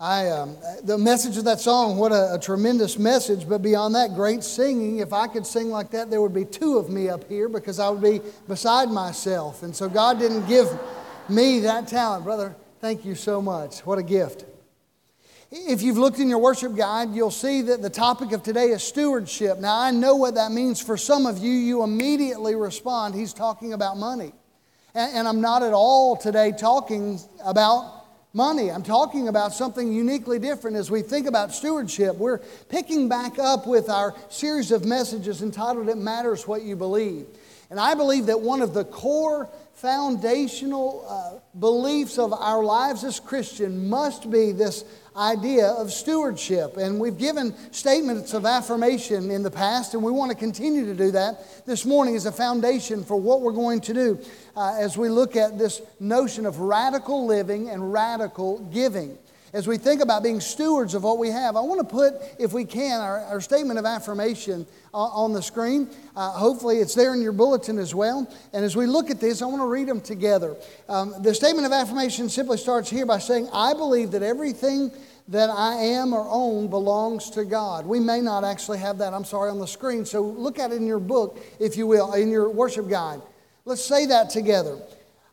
I, um, the message of that song, what a, a, tremendous message, but beyond that, great singing. If I could sing like that, there would be two of me up here because I would be beside myself. And so God didn't give me that talent. Brother, thank you so much. What a gift. If you've looked in your worship guide, you'll see that the topic of today is stewardship. Now, I know what that means for some of you. You immediately respond, He's talking about money. And, and I'm not at all today talking about money. I'm talking about something uniquely different as we think about stewardship. We're picking back up with our series of messages entitled It Matters What You Believe. And I believe that one of the core foundational uh, beliefs of our lives as Christian must be this idea of stewardship. And we've given statements of affirmation in the past, and we want to continue to do that. This morning is a foundation for what we're going to do uh, as we look at this notion of radical living and radical giving. As we think about being stewards of what we have, I want to put, if we can, our, our statement of affirmation on the screen. Uh, hopefully, it's there in your bulletin as well. And as we look at this, I want to read them together. Um, the statement of affirmation simply starts here by saying, I believe that everything that I am or own belongs to God. We may not actually have that, I'm sorry, on the screen. So look at it in your book, if you will, in your worship guide. Let's say that together.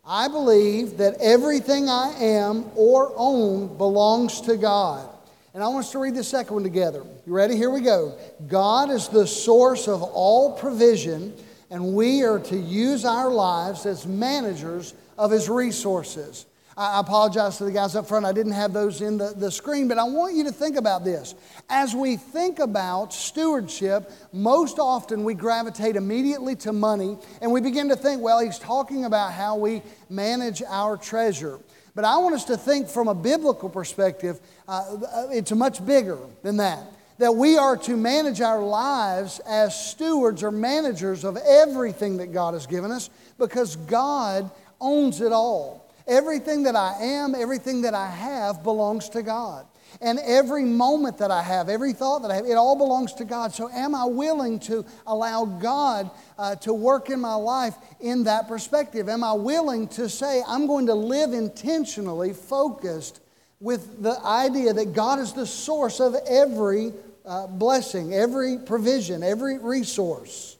I believe that everything I am or own belongs to God. And I want us to read the second one together. You ready? Here we go. God is the source of all provision, and we are to use our lives as managers of His resources. I apologize to the guys up front. I didn't have those in the, the screen, but I want you to think about this. As we think about stewardship, most often we gravitate immediately to money and we begin to think, well, he's talking about how we manage our treasure. But I want us to think from a biblical perspective, uh, it's much bigger than that. That we are to manage our lives as stewards or managers of everything that God has given us because God owns it all. Everything that I am, everything that I have belongs to God. And every moment that I have, every thought that I have, it all belongs to God. So, am I willing to allow God uh, to work in my life in that perspective? Am I willing to say, I'm going to live intentionally focused with the idea that God is the source of every uh, blessing, every provision, every resource?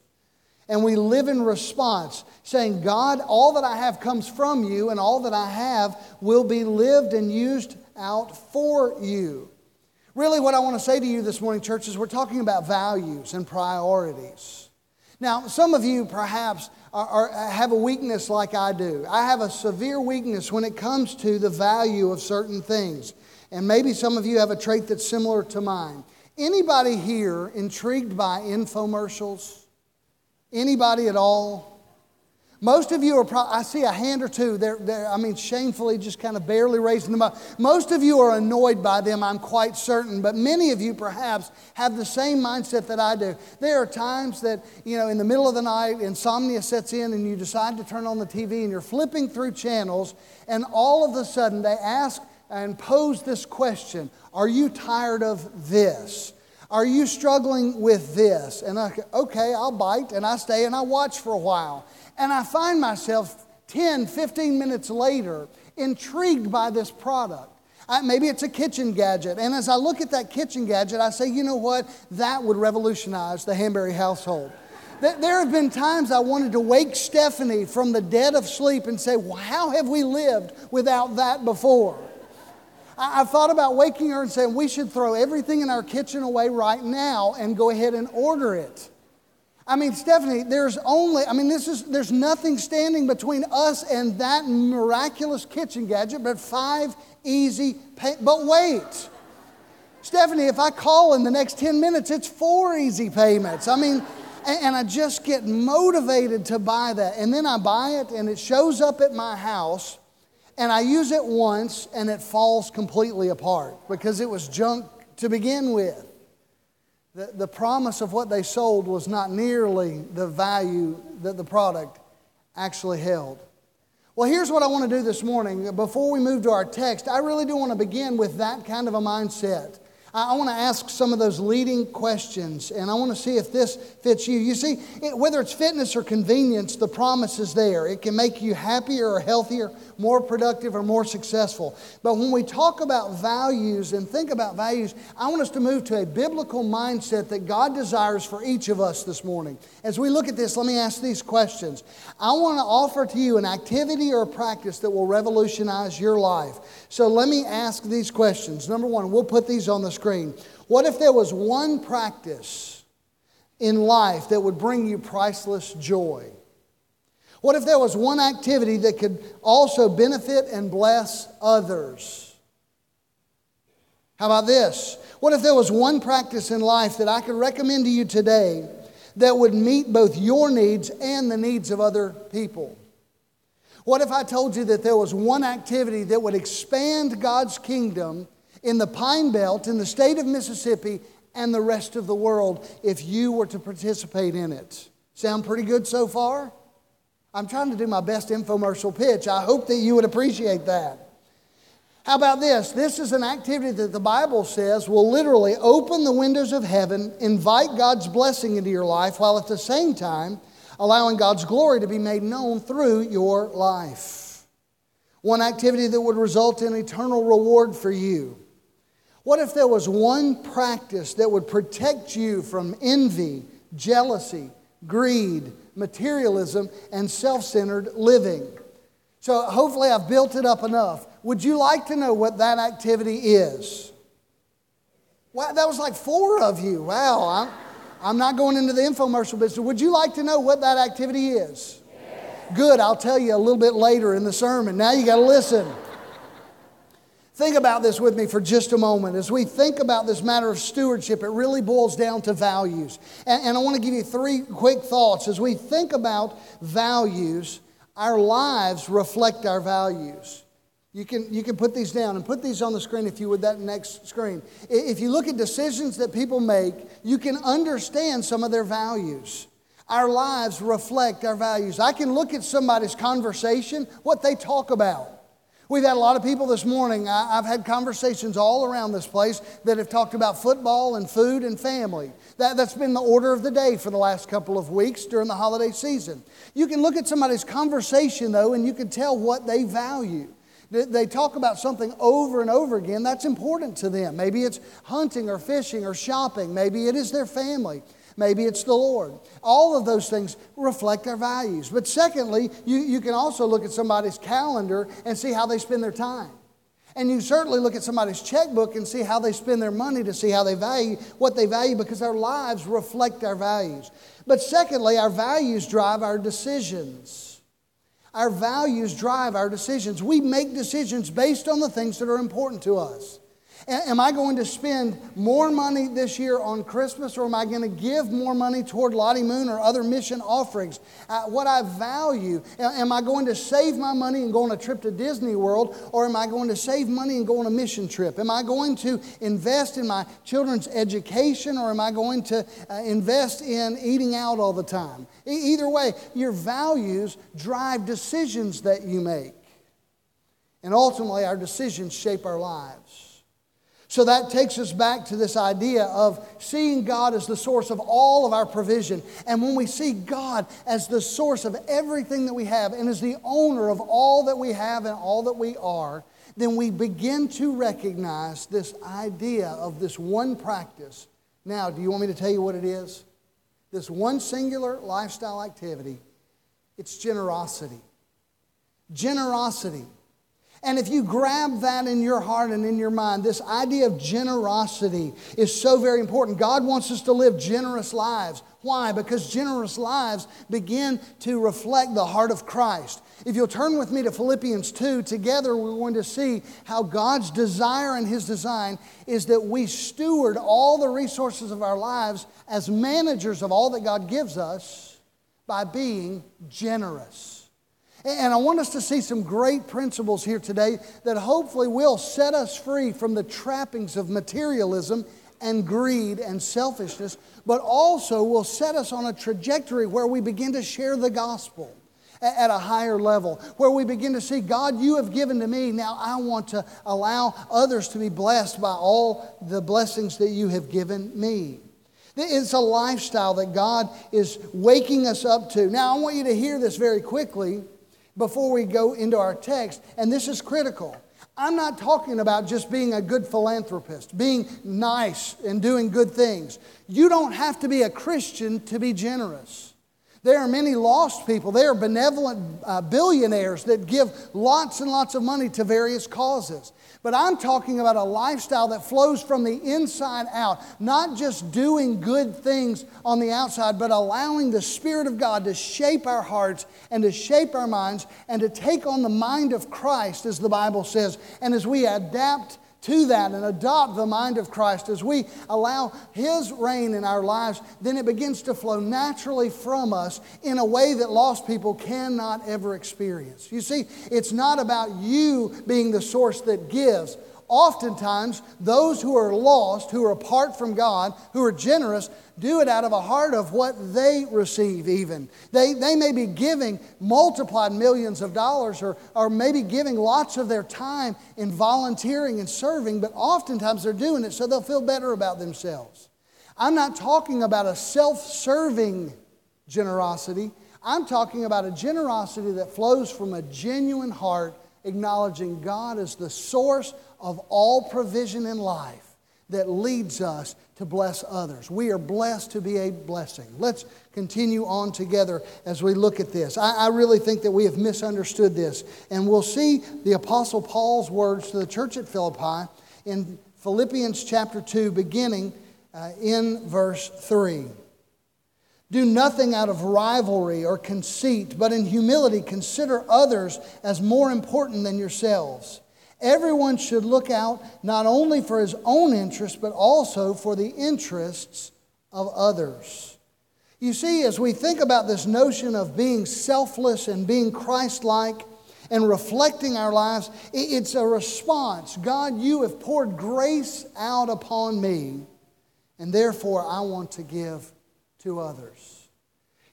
And we live in response, saying, God, all that I have comes from you, and all that I have will be lived and used out for you. Really, what I want to say to you this morning, church, is we're talking about values and priorities. Now, some of you perhaps are, are, have a weakness like I do. I have a severe weakness when it comes to the value of certain things. And maybe some of you have a trait that's similar to mine. Anybody here intrigued by infomercials? Anybody at all? Most of you are, pro- I see a hand or two, they're, they're, I mean, shamefully just kind of barely raising them up. Most of you are annoyed by them, I'm quite certain, but many of you perhaps have the same mindset that I do. There are times that, you know, in the middle of the night, insomnia sets in and you decide to turn on the TV and you're flipping through channels, and all of a sudden they ask and pose this question Are you tired of this? Are you struggling with this? And I, okay, I'll bite and I stay and I watch for a while. And I find myself 10, 15 minutes later intrigued by this product. I, maybe it's a kitchen gadget. And as I look at that kitchen gadget, I say, you know what? That would revolutionize the Hanbury household. There have been times I wanted to wake Stephanie from the dead of sleep and say, well, How have we lived without that before? I, thought about waking her and saying we should throw everything in our kitchen away right now and go ahead and order it. I mean, Stephanie, there's only, I mean, this is, there's nothing standing between us and that miraculous kitchen gadget but five easy, pay, but wait. Stephanie, if I call in the next 10 minutes, it's four easy payments. I mean, and I just get motivated to buy that. And then I buy it and it shows up at my house and I use it once and it falls completely apart because it was junk to begin with. The, the promise of what they sold was not nearly the value that the product actually held. Well, here's what I want to do this morning. Before we move to our text, I really do want to begin with that kind of a mindset. I want to ask some of those leading questions, and I want to see if this fits you. You see, it, whether it's fitness or convenience, the promise is there. It can make you happier or healthier, more productive or more successful. But when we talk about values and think about values, I want us to move to a biblical mindset that God desires for each of us this morning. As we look at this, let me ask these questions. I want to offer to you an activity or a practice that will revolutionize your life. So let me ask these questions. Number one, we'll put these on the screen screen. What if there was one practice in life that would bring you priceless joy? What if there was one activity that could also benefit and bless others? How about this? What if there was one practice in life that I could recommend to you today that would meet both your needs and the needs of other people? What if I told you that there was one activity that would expand God's kingdom in the Pine Belt, in the state of Mississippi, and the rest of the world if you were to participate in it. Sound pretty good so far? I'm trying to do my best infomercial pitch. I hope that you would appreciate that. How about this? This is an activity that the Bible says will literally open the windows of heaven, invite God's blessing into your life, while at the same time allowing God's glory to be made known through your life. One activity that would result in eternal reward for you. What if there was one practice that would protect you from envy, jealousy, greed, materialism, and self centered living? So, hopefully, I've built it up enough. Would you like to know what that activity is? Wow, that was like four of you. Wow, I'm, I'm not going into the infomercial business. Would you like to know what that activity is? Yes. Good, I'll tell you a little bit later in the sermon. Now you got to listen. Think about this with me for just a moment. As we think about this matter of stewardship, it really boils down to values. And, and, I want to give you three quick thoughts. As we think about values, our lives reflect our values. You can, you can put these down and put these on the screen if you would, that next screen. If you look at decisions that people make, you can understand some of their values. Our lives reflect our values. I can look at somebody's conversation, what they talk about. We've had a lot of people this morning. I, have had conversations all around this place that have talked about football and food and family. That, that's been the order of the day for the last couple of weeks during the holiday season. You can look at somebody's conversation, though, and you can tell what they value. They talk about something over and over again that's important to them. Maybe it's hunting or fishing or shopping. Maybe it is their family. Maybe it's the Lord. All of those things reflect our values. But secondly, you, you can also look at somebody's calendar and see how they spend their time. And you certainly look at somebody's checkbook and see how they spend their money to see how they value what they value because our lives reflect our values. But secondly, our values drive our decisions. Our values drive our decisions. We make decisions based on the things that are important to us. Am I going to spend more money this year on Christmas or am I going to give more money toward Lottie Moon or other mission offerings? Uh, what I value, am I going to save my money and go on a trip to Disney World or am I going to save money and go on a mission trip? Am I going to invest in my children's education or am I going to uh, invest in eating out all the time? Either way, your values drive decisions that you make. And ultimately, our decisions shape our lives. So that takes us back to this idea of seeing God as the source of all of our provision. And when we see God as the source of everything that we have and as the owner of all that we have and all that we are, then we begin to recognize this idea of this one practice. Now, do you want me to tell you what it is? This one singular lifestyle activity it's generosity. Generosity. And if you grab that in your heart and in your mind, this idea of generosity is so very important. God wants us to live generous lives. Why? Because generous lives begin to reflect the heart of Christ. If you'll turn with me to Philippians 2, together we're going to see how God's desire and His design is that we steward all the resources of our lives as managers of all that God gives us by being generous. And I want us to see some great principles here today that hopefully will set us free from the trappings of materialism and greed and selfishness, but also will set us on a trajectory where we begin to share the gospel. at a higher level, where we begin to see, God, you have given to me. Now I want to allow others to be blessed by all the blessings that you have given me. It's a lifestyle that God is waking us up to. Now, I want you to hear this very quickly before we go into our text, and this is critical. I'm not talking about just being a good philanthropist, being nice and doing good things. You don't have to be a Christian to be generous. There are many lost people. They are benevolent uh, billionaires that give lots and lots of money to various causes. But I'm talking about a lifestyle that flows from the inside out, not just doing good things on the outside, but allowing the Spirit of God to shape our hearts and to shape our minds and to take on the mind of Christ, as the Bible says. And as we adapt to that and adopt the mind of Christ, as we allow His reign in our lives, then it begins to flow naturally from us in a way that lost people cannot ever experience. You see, it's not about you being the source that gives. Oftentimes, those who are lost, who are apart from God, who are generous, do it out of a heart of what they receive, even. They, they may be giving multiplied millions of dollars or, or maybe giving lots of their time in volunteering and serving, but oftentimes they're doing it so they'll feel better about themselves. I'm not talking about a self serving generosity. I'm talking about a generosity that flows from a genuine heart, acknowledging God as the source of all provision in life that leads us to bless others. We are blessed to be a blessing. Let's continue on together as we look at this. I, I, really think that we have misunderstood this. And we'll see the Apostle Paul's words to the church at Philippi in Philippians chapter 2, beginning uh, in verse 3. Do nothing out of rivalry or conceit, but in humility consider others as more important than yourselves. Everyone should look out not only for his own interests, but also for the interests of others. You see, as we think about this notion of being selfless and being Christ like and reflecting our lives, it's a response. God, you have poured grace out upon me, and therefore I want to give to others.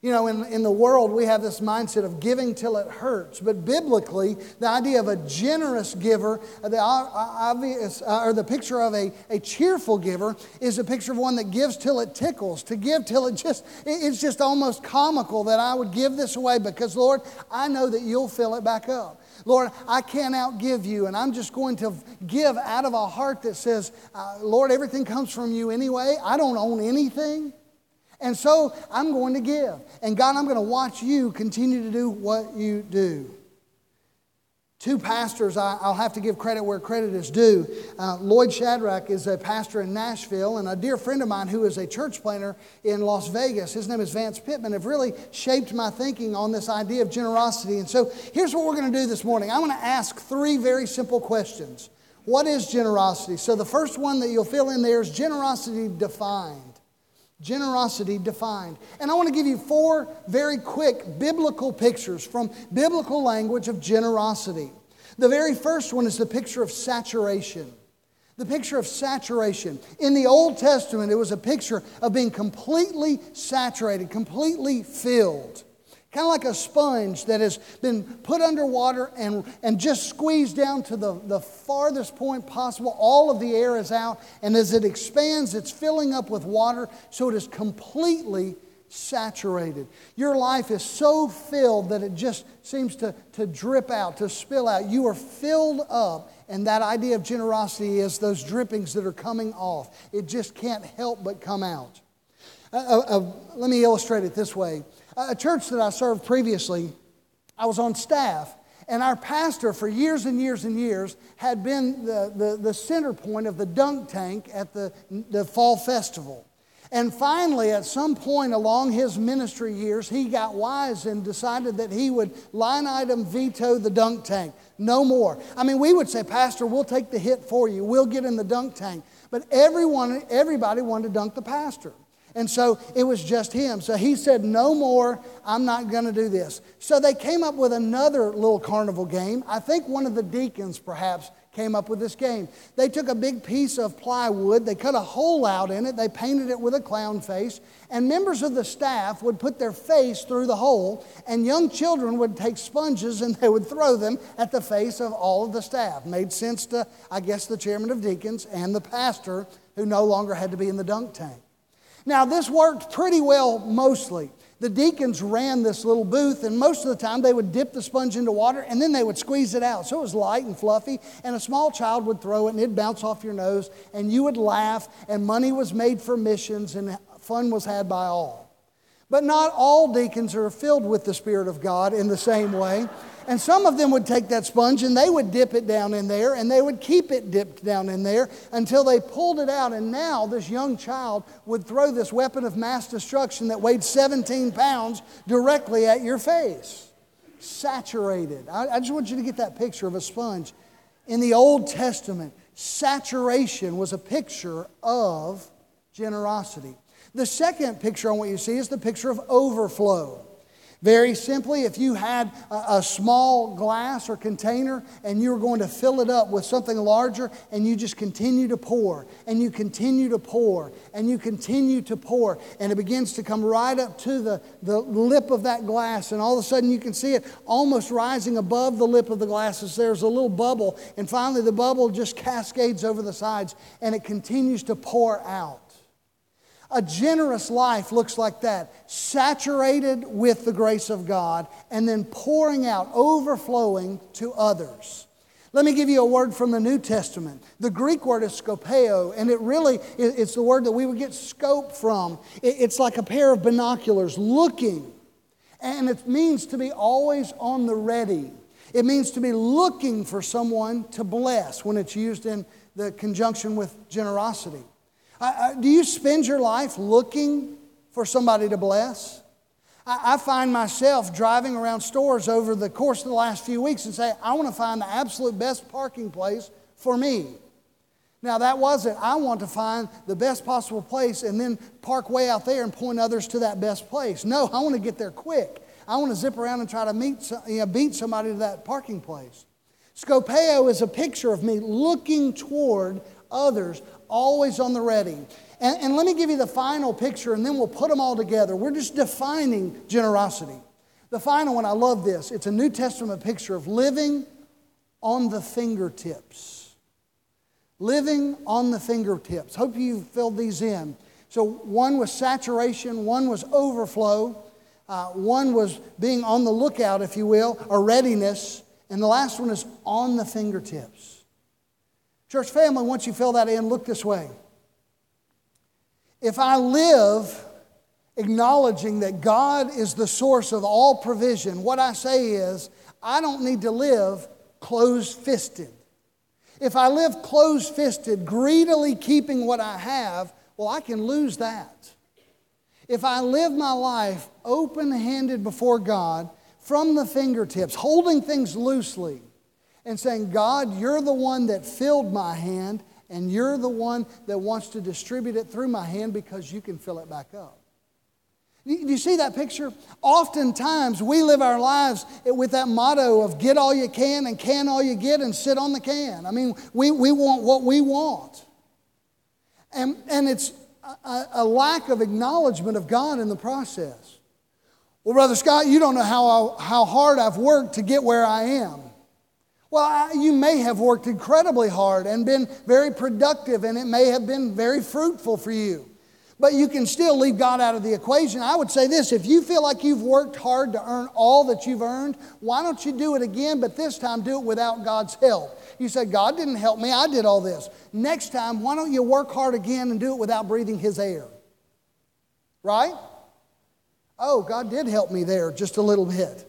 You know, in, in the world, we have this mindset of giving till it hurts. But biblically, the idea of a generous giver, the obvious, uh, or the picture of a, a cheerful giver, is a picture of one that gives till it tickles. To give till it just, it's just almost comical that I would give this away because, Lord, I know that you'll fill it back up. Lord, I can't outgive you, and I'm just going to give out of a heart that says, uh, Lord, everything comes from you anyway. I don't own anything. And so I'm going to give. And God, I'm going to watch you continue to do what you do. Two pastors, I'll have to give credit where credit is due. Uh, Lloyd Shadrach is a pastor in Nashville, and a dear friend of mine who is a church planter in Las Vegas, his name is Vance Pitman, have really shaped my thinking on this idea of generosity. And so here's what we're going to do this morning I want to ask three very simple questions. What is generosity? So the first one that you'll fill in there is generosity defined. Generosity defined. And I want to give you four very quick biblical pictures from biblical language of generosity. The very first one is the picture of saturation. The picture of saturation. In the Old Testament, it was a picture of being completely saturated, completely filled. Kind of like a sponge that has been put underwater and, and just squeezed down to the, the farthest point possible. All of the air is out, and as it expands, it's filling up with water, so it is completely saturated. Your life is so filled that it just seems to, to drip out, to spill out. You are filled up, and that idea of generosity is those drippings that are coming off. It just can't help but come out. Uh, uh, uh, let me illustrate it this way. A church that I served previously, I was on staff, and our pastor, for years and years and years, had been the, the, the center point of the dunk tank at the, the fall festival. And finally, at some point along his ministry years, he got wise and decided that he would line item veto the dunk tank. No more. I mean, we would say, Pastor, we'll take the hit for you. We'll get in the dunk tank. But everyone, everybody wanted to dunk the pastor. And so it was just him. So he said, No more, I'm not going to do this. So they came up with another little carnival game. I think one of the deacons perhaps came up with this game. They took a big piece of plywood, they cut a hole out in it, they painted it with a clown face, and members of the staff would put their face through the hole, and young children would take sponges and they would throw them at the face of all of the staff. Made sense to, I guess, the chairman of deacons and the pastor who no longer had to be in the dunk tank. Now, this worked pretty well mostly the deacons ran this little booth, and most of the time they would dip the sponge into water and then they would squeeze it out. So it was light and fluffy, and a small child would throw it and it'd bounce off your nose, and you would laugh, and money was made for missions, and fun was had by all. But not all deacons are filled with the Spirit of God in the same way. And some of them would take that sponge and they would dip it down in there and they would keep it dipped down in there until they pulled it out. And now this young child would throw this weapon of mass destruction that weighed 17 pounds directly at your face. Saturated. I, I just want you to get that picture of a sponge. In the Old Testament, saturation was a picture of generosity. The second picture I want you to see is the picture of overflow. Very simply, if you had a, a, small glass or container and you were going to fill it up with something larger and you just continue to pour and you continue to pour and you continue to pour and it begins to come right up to the, the lip of that glass and all of a sudden you can see it almost rising above the lip of the glass as there's a little bubble and finally the bubble just cascades over the sides and it continues to pour out. A generous life looks like that saturated with the grace of God and then pouring out, overflowing to others. Let me give you a word from the New Testament. The Greek word is skopeo, and it really it's the word that we would get scope from. It's like a pair of binoculars looking, and it means to be always on the ready. It means to be looking for someone to bless when it's used in the conjunction with generosity do you spend your life looking for somebody to bless? I, I find myself driving around stores over the course of the last few weeks and say, I want to find the absolute best parking place for me. Now, that wasn't, I want to find the best possible place and then park way out there and point others to that best place. No, I want to get there quick. I want to zip around and try to meet, you know, beat somebody to that parking place. Skopeo is a picture of me looking toward others, always on the ready. And, and let me give you the final picture, and then we'll put them all together. We're just defining generosity. The final one, I love this. It's a New Testament picture of living on the fingertips. Living on the fingertips. Hope you filled these in. So, one was saturation, one was overflow, uh, one was being on the lookout, if you will, or readiness, and the last one is on the fingertips. Church family, once you fill that in, look this way. If I live acknowledging that God is the source of all provision, what I say is, I don't need to live closed fisted. If I live closed fisted, greedily keeping what I have, well, I can lose that. If I live my life open handed before God, from the fingertips, holding things loosely, and saying, God, you're the one that filled my hand, and you're the one that wants to distribute it through my hand because you can fill it back up. Do you see that picture? Oftentimes, we live our lives with that motto of get all you can and can all you get and sit on the can. I mean, we, we want what we want. And, and it's a, a lack of acknowledgement of God in the process. Well, Brother Scott, you don't know how, how hard I've worked to get where I am. Well, you may have worked incredibly hard and been very productive, and it may have been very fruitful for you. But you can still leave God out of the equation. I would say this if you feel like you've worked hard to earn all that you've earned, why don't you do it again, but this time do it without God's help? You say, God didn't help me, I did all this. Next time, why don't you work hard again and do it without breathing His air? Right? Oh, God did help me there just a little bit.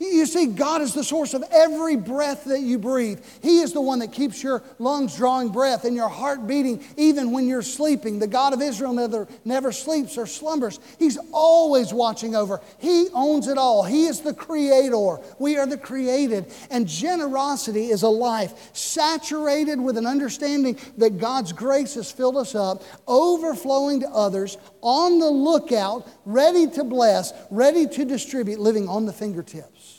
You see, God is the source of every breath that you breathe. He is the one that keeps your lungs drawing breath and your heart beating even when you're sleeping. The God of Israel never, never sleeps or slumbers. He's always watching over. He owns it all. He is the creator. We are the created. And generosity is a life saturated with an understanding that God's grace has filled us up, overflowing to others, on the lookout, ready to bless, ready to distribute, living on the fingertips.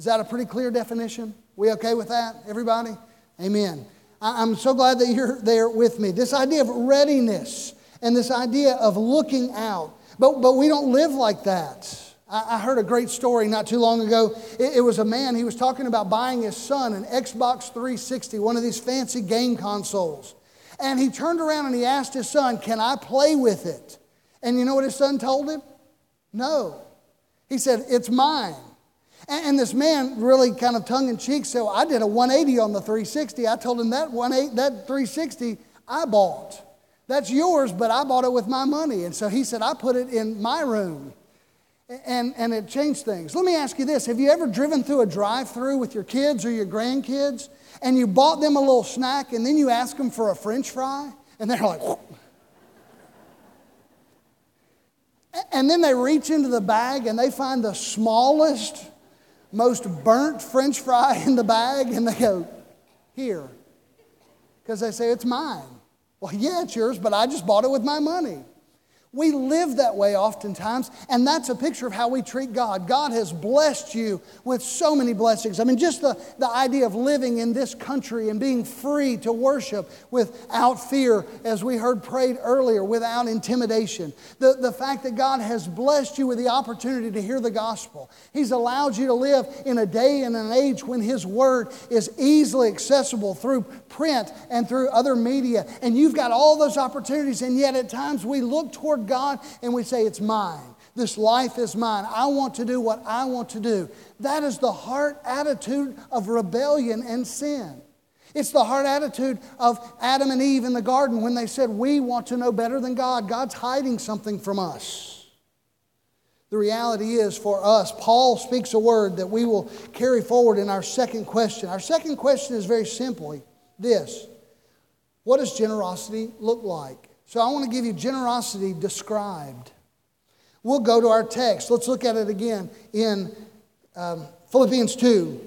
Is that a pretty clear definition? We okay with that, everybody? Amen. I'm so glad that you're there with me. This idea of readiness and this idea of looking out. But, but we don't live like that. I, I heard a great story not too long ago. It, it was a man, he was talking about buying his son an Xbox 360, one of these fancy game consoles. And he turned around and he asked his son, Can I play with it? And you know what his son told him? No. He said, It's mine. And, and this man, really kind of tongue in cheek, said, I did a 180 on the 360. I told him that, 180, that 360 I bought. That's yours, but I bought it with my money. And so he said, I put it in my room. And, and it changed things. Let me ask you this Have you ever driven through a drive through with your kids or your grandkids and you bought them a little snack and then you ask them for a french fry? And they're like, Whoa. and then they reach into the bag and they find the smallest, most burnt french fry in the bag and they go, Here. Because they say, It's mine. Well, yeah, it's yours, but I just bought it with my money. We live that way oftentimes, and that's a picture of how we treat God. God has blessed you with so many blessings. I mean, just the, the idea of living in this country and being free to worship without fear, as we heard prayed earlier, without intimidation. The, the fact that God has blessed you with the opportunity to hear the gospel. He's allowed you to live in a day and an age when His Word is easily accessible through print and through other media, and you've got all those opportunities, and yet at times we look toward God and we say, It's mine. This life is mine. I want to do what I want to do. That is the heart attitude of rebellion and sin. It's the heart attitude of Adam and Eve in the garden when they said, We want to know better than God. God's hiding something from us. The reality is for us, Paul speaks a word that we will carry forward in our second question. Our second question is very simply this What does generosity look like? So I want to give you generosity described. We'll go to our text. Let's look at it again in um, Philippians 2.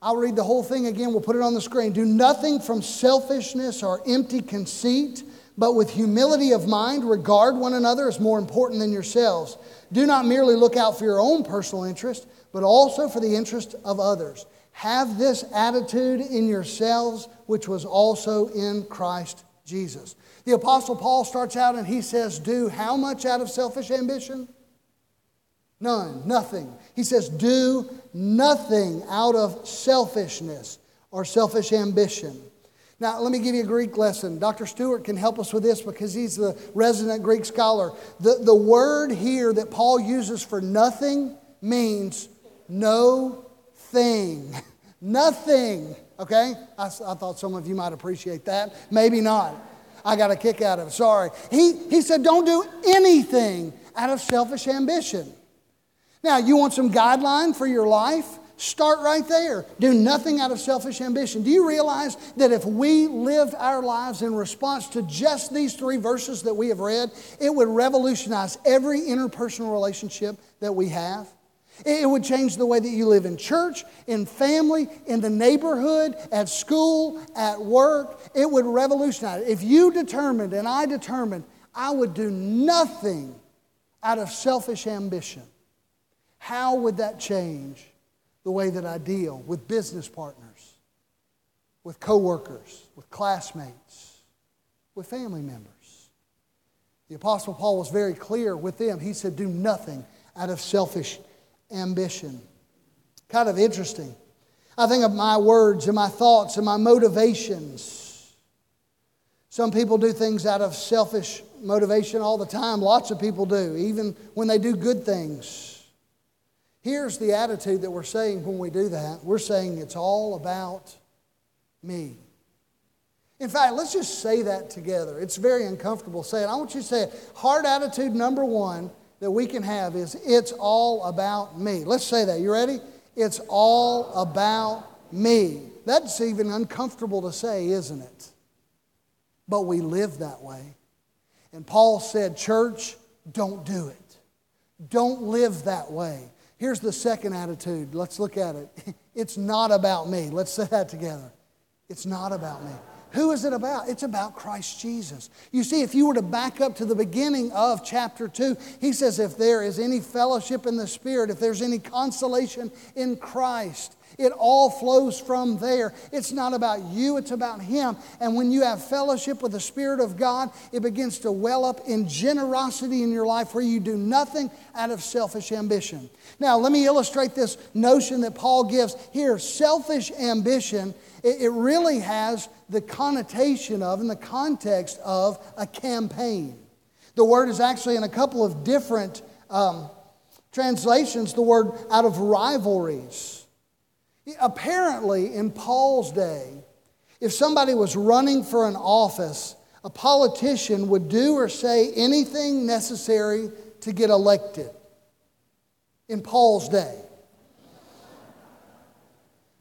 I'll read the whole thing again. We'll put it on the screen. Do nothing from selfishness or empty conceit, but with humility of mind, regard one another as more important than yourselves. Do not merely look out for your own personal interest, but also for the interest of others. Have this attitude in yourselves, which was also in Christ Jesus. The Apostle Paul starts out and he says, Do how much out of selfish ambition? None, nothing. He says, Do nothing out of selfishness or selfish ambition. Now, let me give you a Greek lesson. Dr. Stewart can help us with this because he's the resident Greek scholar. The, the word here that Paul uses for nothing means no thing. nothing. Okay? I, I thought some of you might appreciate that. Maybe not. I got a kick out of. Sorry. He, he said, don't do anything out of selfish ambition. Now, you want some guideline for your life? Start right there. Do nothing out of selfish ambition. Do you realize that if we lived our lives in response to just these three verses that we have read, it would revolutionize every interpersonal relationship that we have? It would change the way that you live in church, in family, in the neighborhood, at school, at work. It would revolutionize. If you determined and I determined I would do nothing out of selfish ambition, how would that change the way that I deal with business partners, with coworkers, with classmates, with family members? The Apostle Paul was very clear with them. He said, Do nothing out of selfish ambition. Kind of interesting. I think of my words and my thoughts and my motivations. Some people do things out of selfish motivation all the time. Lots of people do, even when they do good things. Here's the attitude that we're saying when we do that we're saying it's all about me. In fact, let's just say that together. It's very uncomfortable saying. I want you to say it. Hard attitude number one that we can have is it's all about me. Let's say that. You ready? It's all about me. That's even uncomfortable to say, isn't it? But we live that way. And Paul said, Church, don't do it. Don't live that way. Here's the second attitude. Let's look at it. It's not about me. Let's say that together. It's not about me. Who is it about? It's about Christ Jesus. You see, if you were to back up to the beginning of chapter 2, he says, If there is any fellowship in the Spirit, if there's any consolation in Christ, it all flows from there. It's not about you, it's about Him. And when you have fellowship with the Spirit of God, it begins to well up in generosity in your life where you do nothing out of selfish ambition. Now, let me illustrate this notion that Paul gives here. Selfish ambition, it, really has the connotation of and the context of a campaign. The word is actually in a couple of different um, translations, the word out of rivalries. Apparently, in Paul's day, if somebody was running for an office, a politician would do or say anything necessary to get elected. In Paul's day.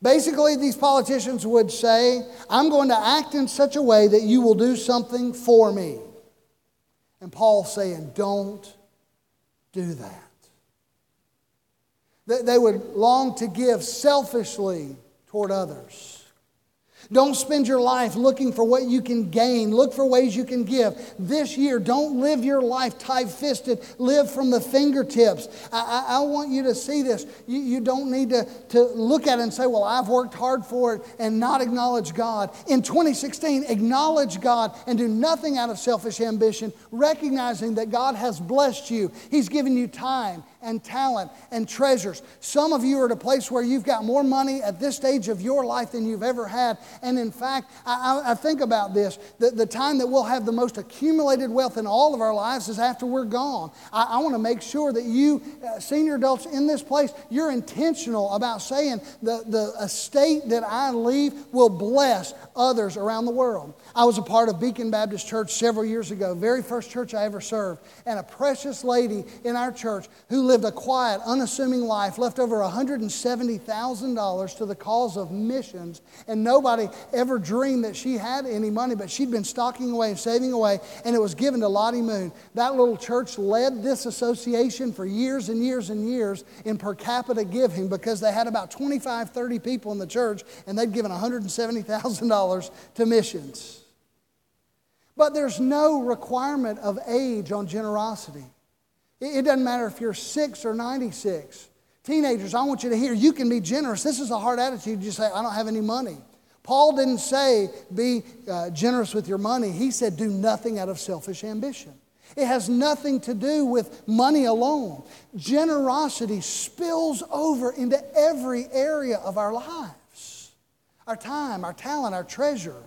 Basically, these politicians would say, I'm going to act in such a way that you will do something for me. And Paul's saying, Don't do that. They would long to give selfishly toward others. Don't spend your life looking for what you can gain. Look for ways you can give. This year, don't live your life tight fisted. Live from the fingertips. I, I, I, want you to see this. You, you don't need to, to look at it and say, Well, I've worked hard for it and not acknowledge God. In 2016, acknowledge God and do nothing out of selfish ambition, recognizing that God has blessed you. He's given you time and talent and treasures. Some of you are at a place where you've got more money at this stage of your life than you've ever had. And in fact, I, I, think about this the, the time that we'll have the most accumulated wealth in all of our lives is after we're gone. I, I want to make sure that you, uh, senior adults in this place, you're intentional about saying the, the estate that I leave will bless others around the world. I was a part of Beacon Baptist Church several years ago, very first church I ever served, and a precious lady in our church who lived a quiet, unassuming life, left over $170,000 to the cause of missions, and nobody ever dreamed that she had any money, but she'd been stocking away and saving away, and it was given to Lottie Moon. That little church led this association for years and years and years in per capita giving because they had about 25, 30 people in the church, and they'd given $170,000 to missions. But there's no requirement of age on generosity. It doesn't matter if you're six or 96. Teenagers, I want you to hear you can be generous. This is a hard attitude. You say, I don't have any money. Paul didn't say be uh, generous with your money, he said do nothing out of selfish ambition. It has nothing to do with money alone. Generosity spills over into every area of our lives our time, our talent, our treasure.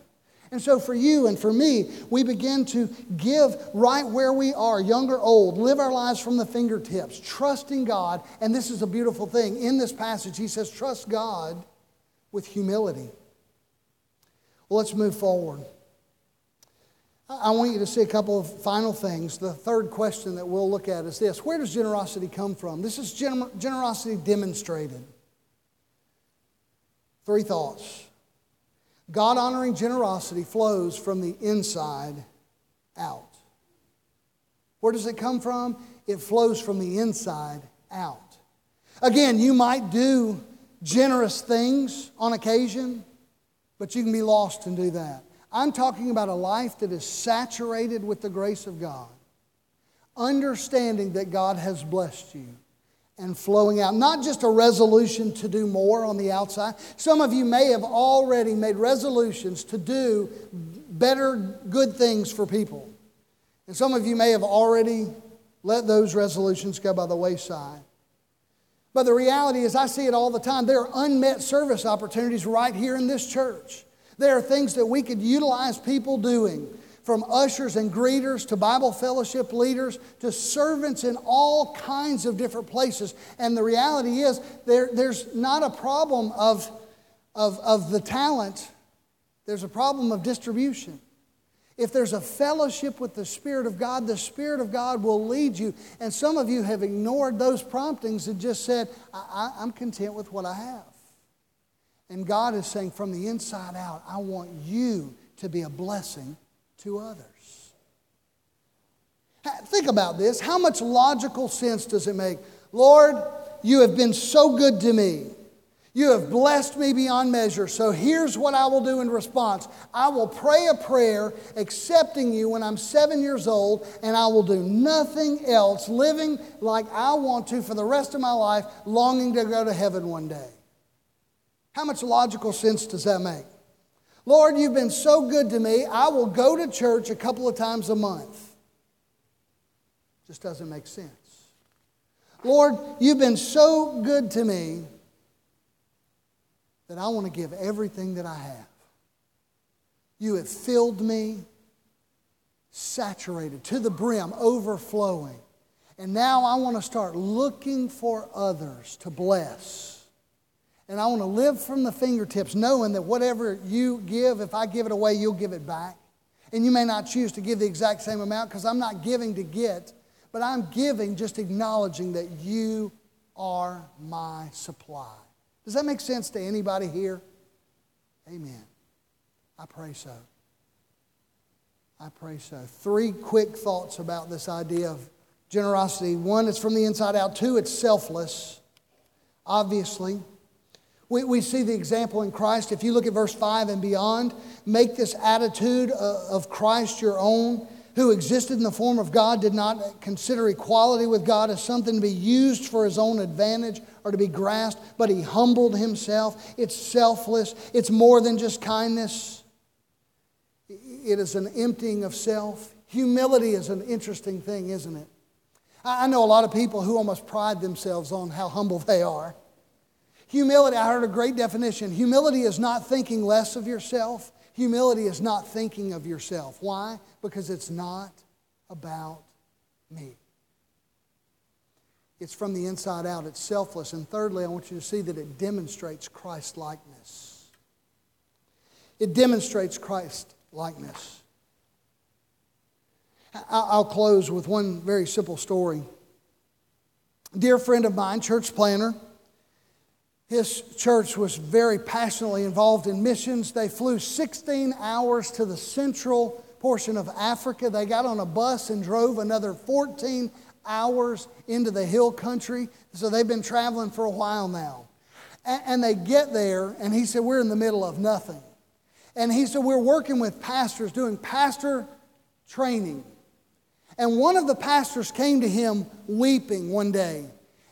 And so, for you and for me, we begin to give right where we are, young or old, live our lives from the fingertips, trusting God. And this is a beautiful thing. In this passage, he says, trust God with humility. Well, let's move forward. I want you to see a couple of final things. The third question that we'll look at is this Where does generosity come from? This is generosity demonstrated. Three thoughts. God honoring generosity flows from the inside out. Where does it come from? It flows from the inside out. Again, you might do generous things on occasion, but you can be lost and do that. I'm talking about a life that is saturated with the grace of God, understanding that God has blessed you and flowing out. Not just a resolution to do more on the outside. Some of you may have already made resolutions to do better, good things for people. And some of you may have already let those resolutions go by the wayside. But the reality is, I see it all the time. There are unmet service opportunities right here in this church. There are things that we could utilize people doing from ushers and greeters to Bible fellowship leaders to servants in all kinds of different places. And the reality is, there, there's not a problem of, of, of the talent, there's a problem of distribution. If there's a fellowship with the Spirit of God, the Spirit of God will lead you. And some of you have ignored those promptings and just said, I, am content with what I have. And God is saying, from the inside out, I want you to be a blessing to others. Think about this. How much logical sense does it make? Lord, you have been so good to me. You have blessed me beyond measure. So here's what I will do in response I will pray a prayer accepting you when I'm seven years old, and I will do nothing else, living like I want to for the rest of my life, longing to go to heaven one day. How much logical sense does that make? Lord, you've been so good to me, I will go to church a couple of times a month. Just doesn't make sense. Lord, you've been so good to me that I want to give everything that I have. You have filled me, saturated to the brim, overflowing. And now I want to start looking for others to bless. And I want to live from the fingertips, knowing that whatever you give, if I give it away, you'll give it back. And you may not choose to give the exact same amount because I'm not giving to get, but I'm giving just acknowledging that you are my supply. Does that make sense to anybody here? Amen. I pray so. I pray so. Three quick thoughts about this idea of generosity. One, it's from the inside out. Two, it's selfless, obviously. We, we see the example in Christ. If you look at verse 5 and beyond, make this attitude of Christ your own who existed in the form of God did not consider equality with God as something to be used for his own advantage or to be grasped, but he humbled himself. It's selfless, it's more than just kindness, it is an emptying of self. Humility is an interesting thing, isn't it? I know a lot of people who almost pride themselves on how humble they are. Humility, I heard a great definition. Humility is not thinking less of yourself. Humility is not thinking of yourself. Why? Because it's not about me. It's from the inside out, it's selfless. And thirdly, I want you to see that it demonstrates Christ likeness. It demonstrates Christ likeness. I'll close with one very simple story. A dear friend of mine, church planner, his church was very passionately involved in missions. They flew 16 hours to the central portion of Africa. They got on a bus and drove another 14 hours into the hill country. So they've been traveling for a while now. And they get there, and he said, We're in the middle of nothing. And he said, We're working with pastors, doing pastor training. And one of the pastors came to him weeping one day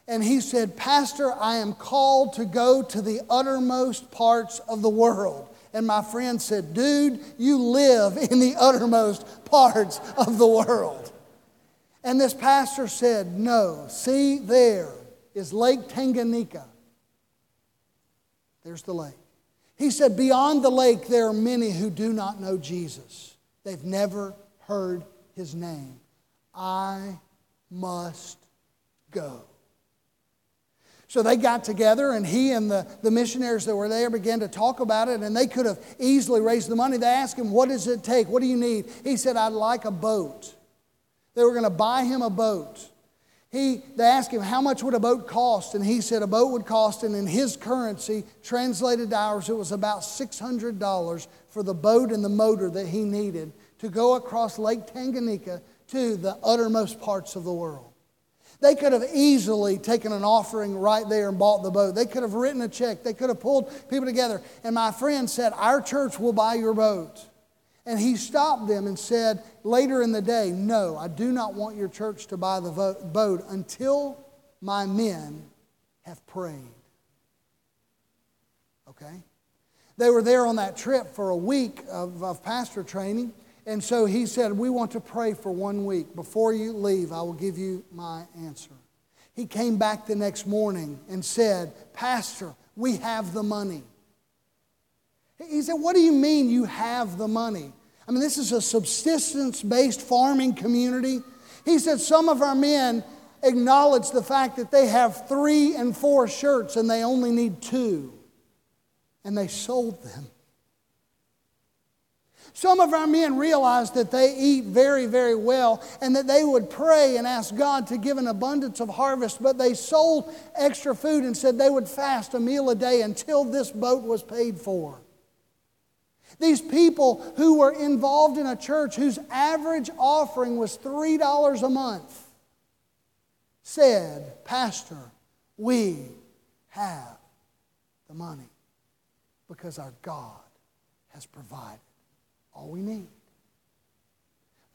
and he said, Pastor, I am called to go to the uttermost parts of the world. And my friend said, Dude, you live in the uttermost parts of the world. And this pastor said, No, see, there is Lake Tanganyika. There's the lake. He said, Beyond the lake, there are many who do not know Jesus. They've never heard his name. I must go. So they got together, and he and the, the missionaries that were there began to talk about it, and they could have easily raised the money. They asked him, What does it take? What do you need? He said, I'd like a boat. They were going to buy him a boat. He, they asked him, How much would a boat cost? And he said, A boat would cost, and in his currency, translated to ours, it was about $600 for the boat and the motor that he needed to go across Lake Tanganyika to the uttermost parts of the world. They could have easily taken an offering right there and bought the boat. They could have written a check. They could have pulled people together. And my friend said, Our church will buy your boat. And he stopped them and said later in the day, No, I do not want your church to buy the boat until my men have prayed. Okay? They were there on that trip for a week of, of pastor training. And so he said, We want to pray for one week. Before you leave, I will give you my answer. He came back the next morning and said, Pastor, we have the money. He said, What do you mean you have the money? I mean, this is a subsistence based farming community. He said, Some of our men acknowledge the fact that they have three and four shirts and they only need two. And they sold them. Some of our men realized that they eat very, very well and that they would pray and ask God to give an abundance of harvest, but they sold extra food and said they would fast a meal a day until this boat was paid for. These people who were involved in a church whose average offering was $3 a month said, Pastor, we have the money because our God has provided all we need.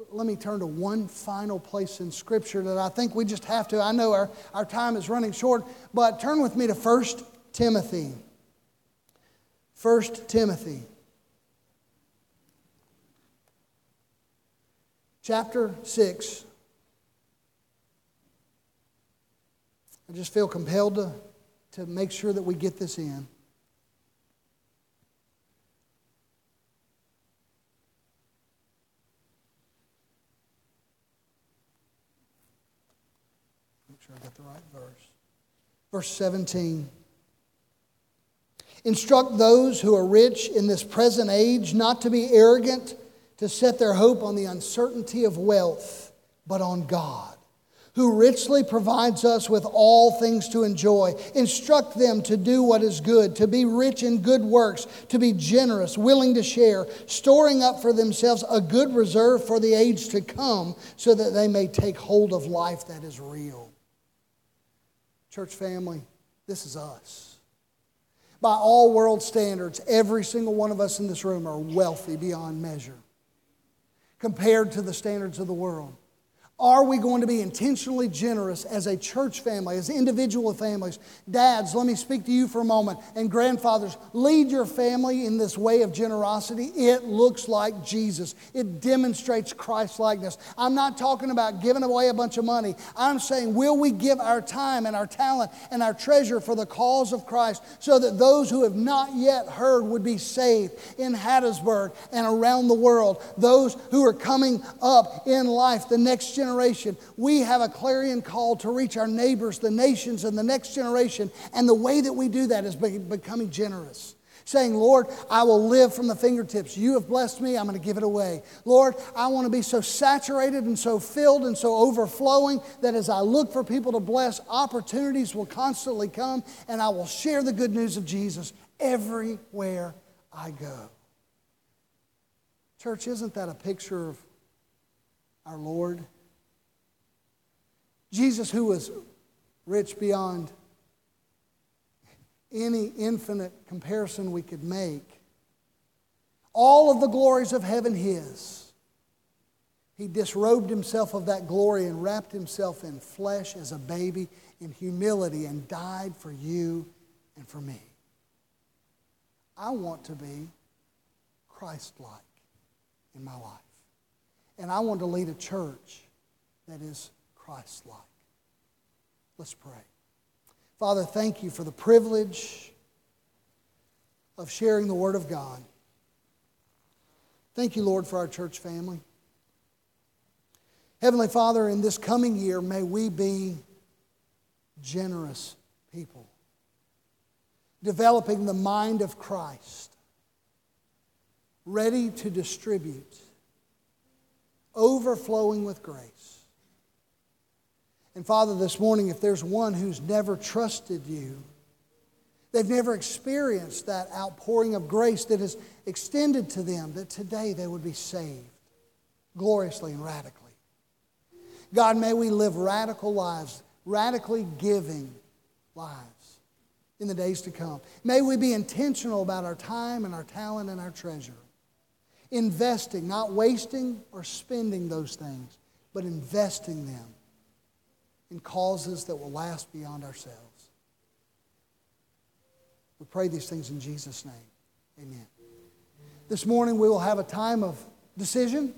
Let me turn to one final place in Scripture that I think we just have to. I know our, our time is running short, but turn with me to 1 Timothy. 1 Timothy. Chapter 6. I just feel compelled to, to make sure that we get this in. Sure I got the right verse. Verse 17. Instruct those who are rich in this present age not to be arrogant, to set their hope on the uncertainty of wealth, but on God who richly provides us with all things to enjoy. Instruct them to do what is good, to be rich in good works, to be generous, willing to share, storing up for themselves a good reserve for the age to come, so that they may take hold of life that is real. Church family, this is us. By all world standards, every single one of us in this room are wealthy beyond measure compared to the standards of the world. Are we going to be intentionally generous as a church family, as individual families? Dads, let me speak to you for a moment. And grandfathers, lead your family in this way of generosity. It looks like Jesus, it demonstrates Christ likeness. I'm not talking about giving away a bunch of money. I'm saying, will we give our time and our talent and our treasure for the cause of Christ so that those who have not yet heard would be saved in Hattiesburg and around the world? Those who are coming up in life, the next generation generation, we have a clarion call to reach our neighbors, the nations, and the next generation. And the way that we do that is by becoming generous. Saying, Lord, I will live from the fingertips. You have blessed me, I'm going to give it away. Lord, I want to be so saturated and so filled and so overflowing that as I look for people to bless, opportunities will constantly come and I will share the good news of Jesus everywhere I go. Church, isn't that a picture of our Lord? Jesus, who was rich beyond any infinite comparison we could make, all of the glories of heaven his. He disrobed himself of that glory and wrapped himself in flesh as a baby in humility and died for you and for me. I want to be Christ like in my life. And I want to lead a church that is Christ like. Let's pray. Father, thank you for the privilege of sharing the Word of God. Thank you, Lord, for our church family. Heavenly Father, in this coming year, may we be generous people, developing the mind of Christ, ready to distribute, overflowing with grace. And Father, this morning, if there's one who's never trusted you, they've never experienced that outpouring of grace that is extended to them, that today they would be saved gloriously and radically. God, may we live radical lives, radically giving lives in the days to come. May we be intentional about our time and our talent and our treasure. Investing, not wasting or spending those things, but investing them in causes that will last beyond ourselves. We pray these things in Jesus' name. Amen. This morning we will have a time of decision.